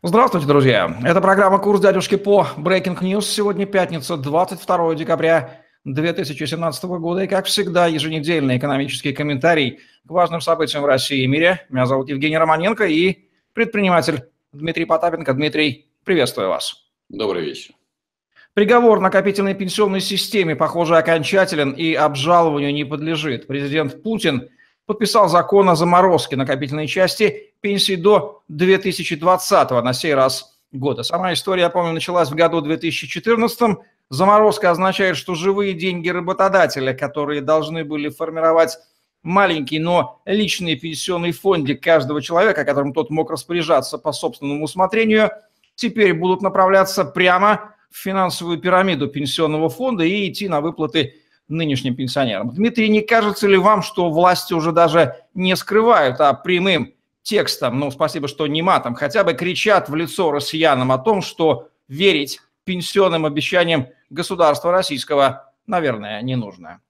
Здравствуйте, друзья. Это программа «Курс дядюшки по Breaking News». Сегодня пятница, 22 декабря 2017 года. И, как всегда, еженедельный экономический комментарий к важным событиям в России и мире. Меня зовут Евгений Романенко и предприниматель Дмитрий Потапенко. Дмитрий, приветствую вас. Добрый вечер. Приговор накопительной пенсионной системе, похоже, окончателен и обжалованию не подлежит. Президент Путин подписал закон о заморозке накопительной части пенсии до 2020 на сей раз года. Сама история, я помню, началась в году 2014. Заморозка означает, что живые деньги работодателя, которые должны были формировать маленький, но личный пенсионный фондик каждого человека, которым тот мог распоряжаться по собственному усмотрению, теперь будут направляться прямо в финансовую пирамиду пенсионного фонда и идти на выплаты нынешним пенсионерам. Дмитрий, не кажется ли вам, что власти уже даже не скрывают, а прямым текстом, ну, спасибо, что не матом, хотя бы кричат в лицо россиянам о том, что верить пенсионным обещаниям государства российского, наверное, не нужно.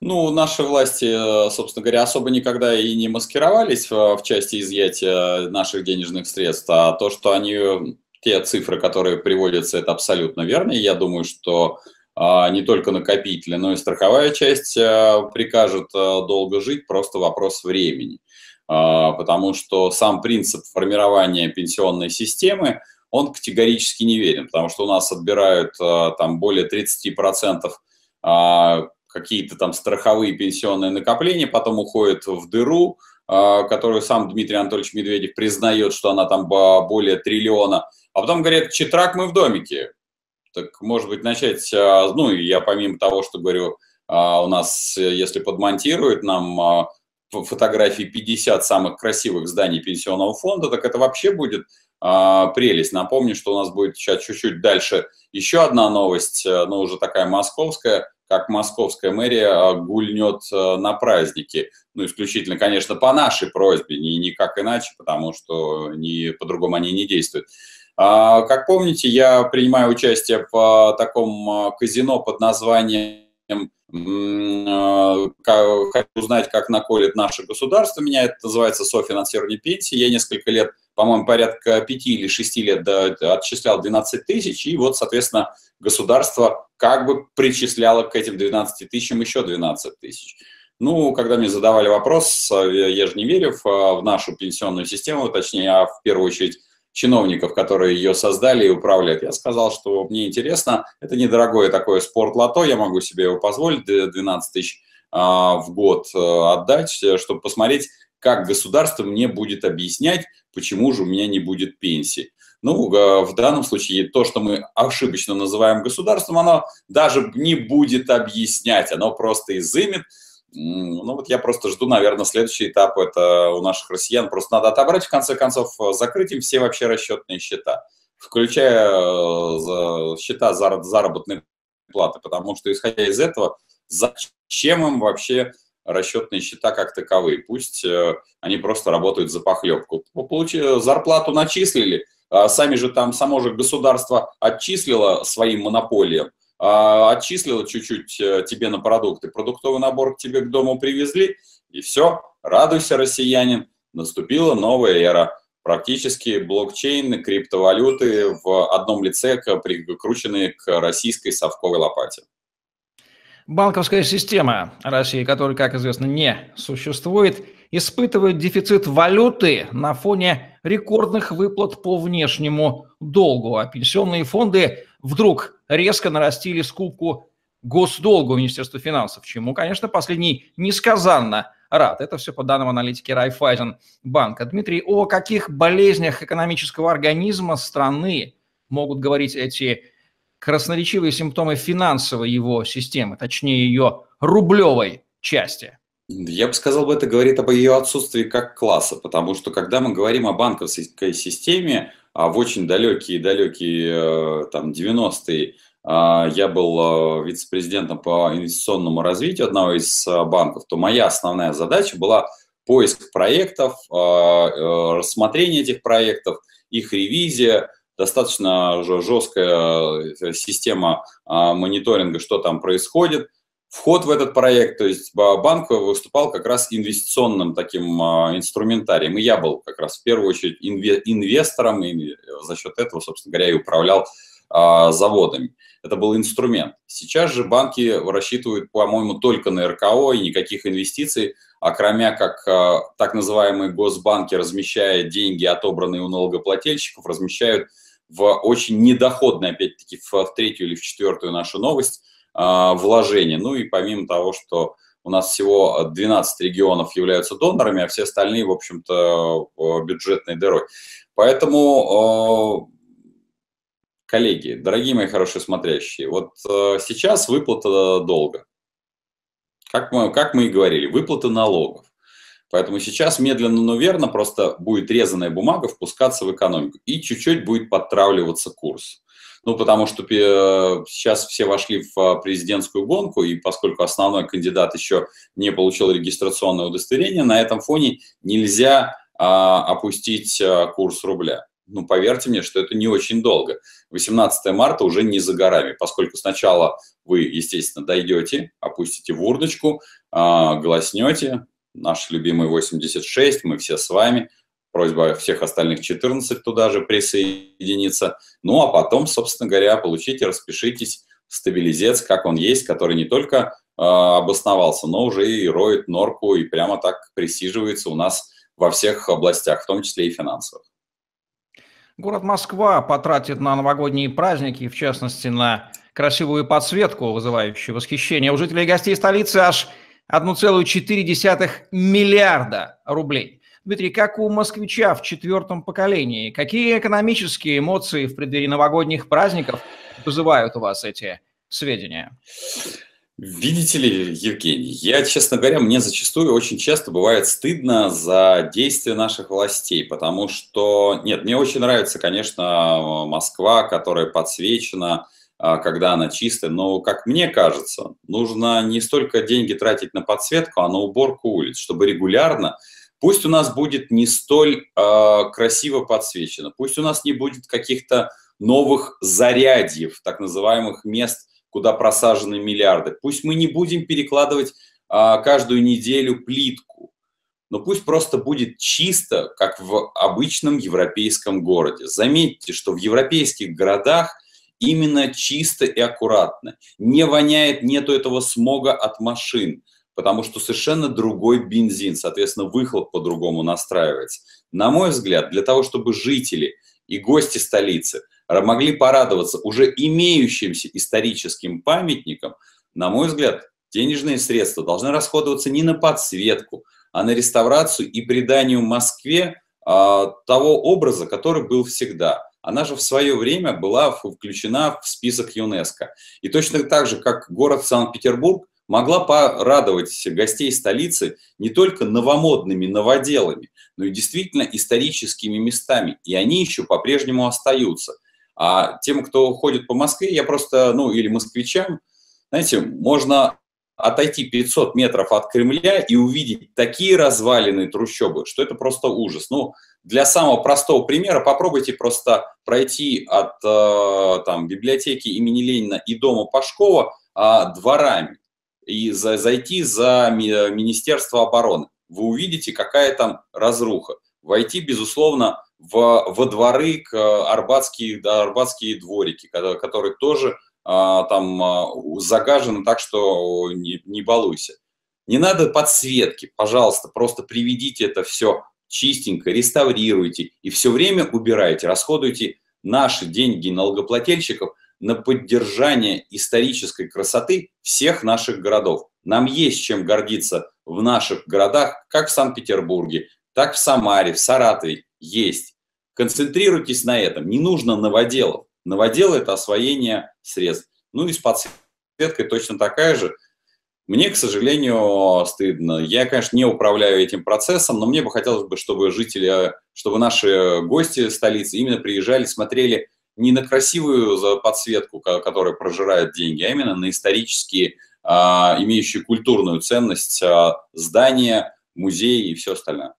Ну, наши власти, собственно говоря, особо никогда и не маскировались в, в части изъятия наших денежных средств, а то, что они, те цифры, которые приводятся, это абсолютно верно. И я думаю, что не только накопители, но и страховая часть а, прикажет а, долго жить, просто вопрос времени. А, потому что сам принцип формирования пенсионной системы, он категорически не верен, потому что у нас отбирают а, там более 30% а, какие-то там страховые пенсионные накопления, потом уходят в дыру, которую сам Дмитрий Анатольевич Медведев признает, что она там более триллиона, а потом говорят, читрак мы в домике. Так, может быть, начать, ну, я помимо того, что говорю, у нас, если подмонтируют нам фотографии 50 самых красивых зданий пенсионного фонда, так это вообще будет а, прелесть. Напомню, что у нас будет сейчас чуть-чуть дальше еще одна новость, э, но уже такая московская, как московская мэрия а, гульнет э, на праздники. Ну, исключительно, конечно, по нашей просьбе, не никак иначе, потому что не, по-другому они не действуют. А, как помните, я принимаю участие в таком а, казино под названием хочу узнать, как наколет наше государство. Меня это называется софинансирование пенсии. Я несколько лет, по-моему, порядка 5 или 6 лет отчислял 12 тысяч, и вот, соответственно, государство как бы причисляло к этим 12 тысячам еще 12 тысяч. Ну, когда мне задавали вопрос, я же не верю в нашу пенсионную систему, точнее, а в первую очередь чиновников, которые ее создали и управляют. Я сказал, что мне интересно, это недорогое такое спорт-лото, я могу себе его позволить, 12 тысяч а, в год э, отдать, э, чтобы посмотреть, как государство мне будет объяснять, почему же у меня не будет пенсии. Ну, в данном случае то, что мы ошибочно называем государством, оно даже не будет объяснять, оно просто изымет ну вот я просто жду, наверное, следующий этап это у наших россиян. Просто надо отобрать, в конце концов, закрыть им все вообще расчетные счета, включая э, счета заработной платы, потому что, исходя из этого, зачем им вообще расчетные счета как таковые? Пусть э, они просто работают за похлебку. Получили, зарплату начислили, а сами же там, само же государство отчислило своим монополиям, отчислила чуть-чуть э, тебе на продукты, продуктовый набор к тебе к дому привезли, и все, радуйся, россиянин, наступила новая эра. Практически блокчейн, криптовалюты в одном лице, прикрученные к российской совковой лопате. Банковская система России, которая, как известно, не существует, испытывает дефицит валюты на фоне рекордных выплат по внешнему долгу, а пенсионные фонды вдруг резко нарастили скупку госдолга у Министерства финансов, чему, конечно, последний несказанно рад. Это все по данным аналитики Райфайзен банка. Дмитрий, о каких болезнях экономического организма страны могут говорить эти красноречивые симптомы финансовой его системы, точнее ее рублевой части? Я бы сказал, это говорит об ее отсутствии как класса, потому что когда мы говорим о банковской системе, в очень далекие-далекие э, там 90-е а, я был э, вице-президентом по инвестиционному развитию одного из э, банков, то моя основная задача была поиск проектов, рассмотрение этих проектов, их ревизия, достаточно жесткая система мониторинга, что там происходит. Вход в этот проект, то есть банк выступал как раз инвестиционным таким а, инструментарием, и я был как раз в первую очередь инвестором, и за счет этого, собственно говоря, и управлял а, заводами. Это был инструмент. Сейчас же банки рассчитывают, по-моему, только на РКО и никаких инвестиций, а кроме как а, так называемые госбанки, размещая деньги, отобранные у налогоплательщиков, размещают в очень недоходной, опять-таки, в третью или в четвертую нашу новость, а, вложения. Ну и помимо того, что у нас всего 12 регионов являются донорами, а все остальные, в общем-то, бюджетной дырой. Поэтому, а, коллеги, дорогие мои хорошие смотрящие, вот а, сейчас выплата долга. Как мы, как мы и говорили, выплата налогов. Поэтому сейчас медленно, но верно просто будет резаная бумага впускаться в экономику и чуть-чуть будет подтравливаться курс. Ну, потому что э, сейчас все вошли в а, президентскую гонку, и поскольку основной кандидат еще не получил регистрационное удостоверение, на этом фоне нельзя а, опустить а, курс рубля. Ну, поверьте мне, что это не очень долго. 18 марта уже не за горами, поскольку сначала вы, естественно, дойдете, опустите в урночку, голоснете, наш любимый 86, мы все с вами – просьба всех остальных 14 туда же присоединиться. Ну, а потом, собственно говоря, получите, распишитесь стабилизец, как он есть, который не только э, обосновался, но уже и роет норку и прямо так присиживается у нас во всех областях, в том числе и финансовых. Город Москва потратит на новогодние праздники, в частности, на красивую подсветку, вызывающую восхищение у жителей и гостей столицы, аж 1,4 миллиарда рублей. Дмитрий, как у москвича в четвертом поколении, какие экономические эмоции в преддверии новогодних праздников вызывают у вас эти сведения? Видите ли, Евгений, я, честно говоря, мне зачастую очень часто бывает стыдно за действия наших властей, потому что, нет, мне очень нравится, конечно, Москва, которая подсвечена, а, когда она чистая, но, как мне кажется, нужно не столько деньги тратить на подсветку, а на уборку улиц, чтобы регулярно Пусть у нас будет не столь э, красиво подсвечено, пусть у нас не будет каких-то новых зарядьев, так называемых мест, куда просажены миллиарды. Пусть мы не будем перекладывать э, каждую неделю плитку, но пусть просто будет чисто, как в обычном европейском городе. Заметьте, что в европейских городах именно чисто и аккуратно. Не воняет, нету этого смога от машин потому что совершенно другой бензин, соответственно, выхлоп по-другому настраивается. На мой взгляд, для того, чтобы жители и гости столицы могли порадоваться уже имеющимся историческим памятникам, на мой взгляд, денежные средства должны расходоваться не на подсветку, а на реставрацию и приданию Москве а, того образа, который был всегда. Она же в свое время была включена в список ЮНЕСКО. И точно так же, как город Санкт-Петербург могла порадовать гостей столицы не только новомодными новоделами, но и действительно историческими местами. И они еще по-прежнему остаются. А тем, кто ходит по Москве, я просто, ну или москвичам, знаете, можно отойти 500 метров от Кремля и увидеть такие развалины трущобы, что это просто ужас. Ну, для самого простого примера попробуйте просто пройти от э, там, библиотеки имени Ленина и дома Пашкова а, дворами и за, зайти за Министерство обороны. Вы увидите, какая там разруха. Войти, безусловно, в, во дворы к арбатские, да, арбатские дворики, которые тоже а, там а, загажены так, что не, не балуйся. Не надо подсветки, пожалуйста, просто приведите это все чистенько, реставрируйте и все время убирайте, расходуйте наши деньги налогоплательщиков – на поддержание исторической красоты всех наших городов. Нам есть чем гордиться в наших городах, как в Санкт-Петербурге, так в Самаре, в Саратове. Есть. Концентрируйтесь на этом. Не нужно новоделов. Новодел – это освоение средств. Ну и с подсветкой точно такая же. Мне, к сожалению, стыдно. Я, конечно, не управляю этим процессом, но мне бы хотелось бы, чтобы жители, чтобы наши гости столицы именно приезжали, смотрели не на красивую подсветку, которая прожирает деньги, а именно на исторические, а, имеющие культурную ценность а, здания, музеи и все остальное.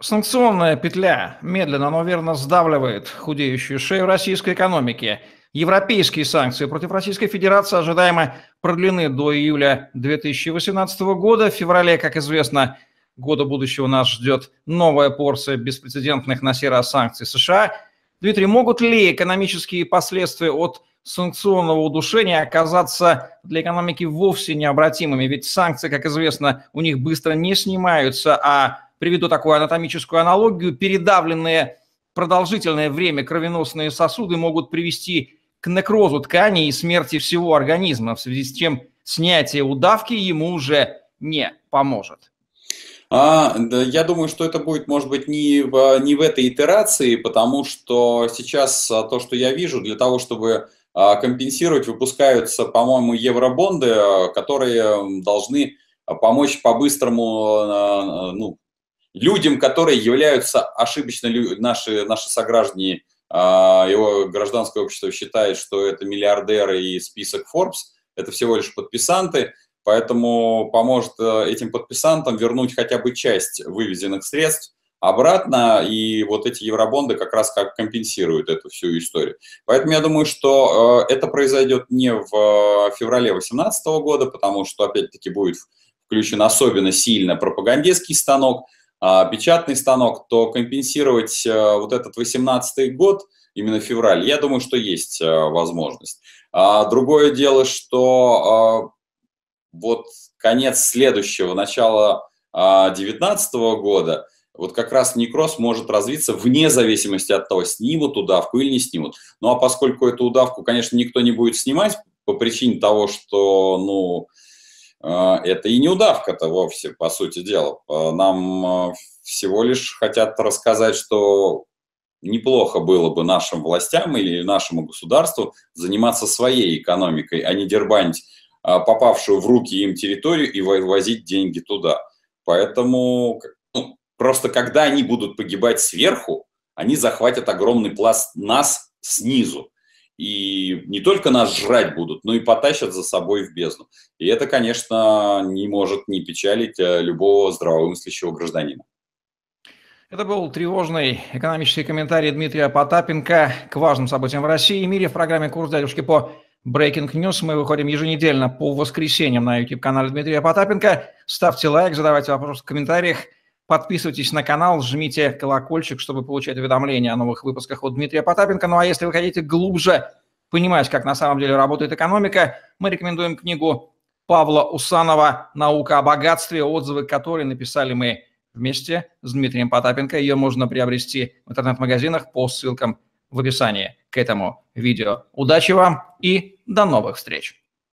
Санкционная петля медленно, но верно сдавливает худеющую шею российской экономики. Европейские санкции против Российской Федерации ожидаемо продлены до июля 2018 года. В феврале, как известно, года будущего нас ждет новая порция беспрецедентных на сей санкций США. Дмитрий, могут ли экономические последствия от санкционного удушения оказаться для экономики вовсе необратимыми? Ведь санкции, как известно, у них быстро не снимаются, а приведу такую анатомическую аналогию, передавленные продолжительное время кровеносные сосуды могут привести к некрозу тканей и смерти всего организма, в связи с чем снятие удавки ему уже не поможет. А, да, я думаю, что это будет, может быть, не в, не в этой итерации, потому что сейчас а, то, что я вижу, для того, чтобы а, компенсировать, выпускаются, по-моему, евробонды, а, которые должны помочь по-быстрому ну, людям, которые являются ошибочно, наши, наши сограждане, его гражданское общество считает, что это миллиардеры и список Forbes, это всего лишь подписанты – Поэтому поможет э, этим подписантам вернуть хотя бы часть вывезенных средств обратно, и вот эти евробонды как раз как компенсируют эту всю историю. Поэтому я думаю, что э, это произойдет не в э, феврале 2018 года, потому что, опять-таки, будет включен особенно сильно пропагандистский станок, а печатный станок, то компенсировать вот этот 18 год, именно февраль, я думаю, что есть возможность. А другое дело, что вот конец следующего, начала 2019 года, вот как раз некроз может развиться вне зависимости от того, снимут удавку или не снимут. Ну а поскольку эту удавку, конечно, никто не будет снимать по причине того, что, ну, а, это и не удавка-то вовсе, по сути дела. А, нам а, всего лишь хотят рассказать, что неплохо было бы нашим властям или нашему государству заниматься своей экономикой, а не дербанить а, попавшую в руки им территорию и вывозить деньги туда. Поэтому ну, просто когда они будут погибать сверху, они захватят огромный пласт нас снизу. И не только нас жрать будут, но и потащат за собой в бездну. И это, конечно, не может не печалить э, любого здравомыслящего гражданина. Это был тревожный экономический комментарий Дмитрия Потапенко к важным событиям в России и мире в программе «Курс дядюшки» по Breaking News. Мы выходим еженедельно по воскресеньям на YouTube-канале Дмитрия Потапенко. Ставьте лайк, задавайте вопросы в комментариях. Подписывайтесь на канал, жмите колокольчик, чтобы получать уведомления о новых выпусках от Дмитрия Потапенко. Ну а если вы хотите глубже понимать, как на самом деле работает экономика, мы рекомендуем книгу Павла Усанова «Наука о богатстве», отзывы которой написали мы вместе с Дмитрием Потапенко. Ее можно приобрести в интернет-магазинах по ссылкам в описании к этому видео. Удачи вам и до новых встреч!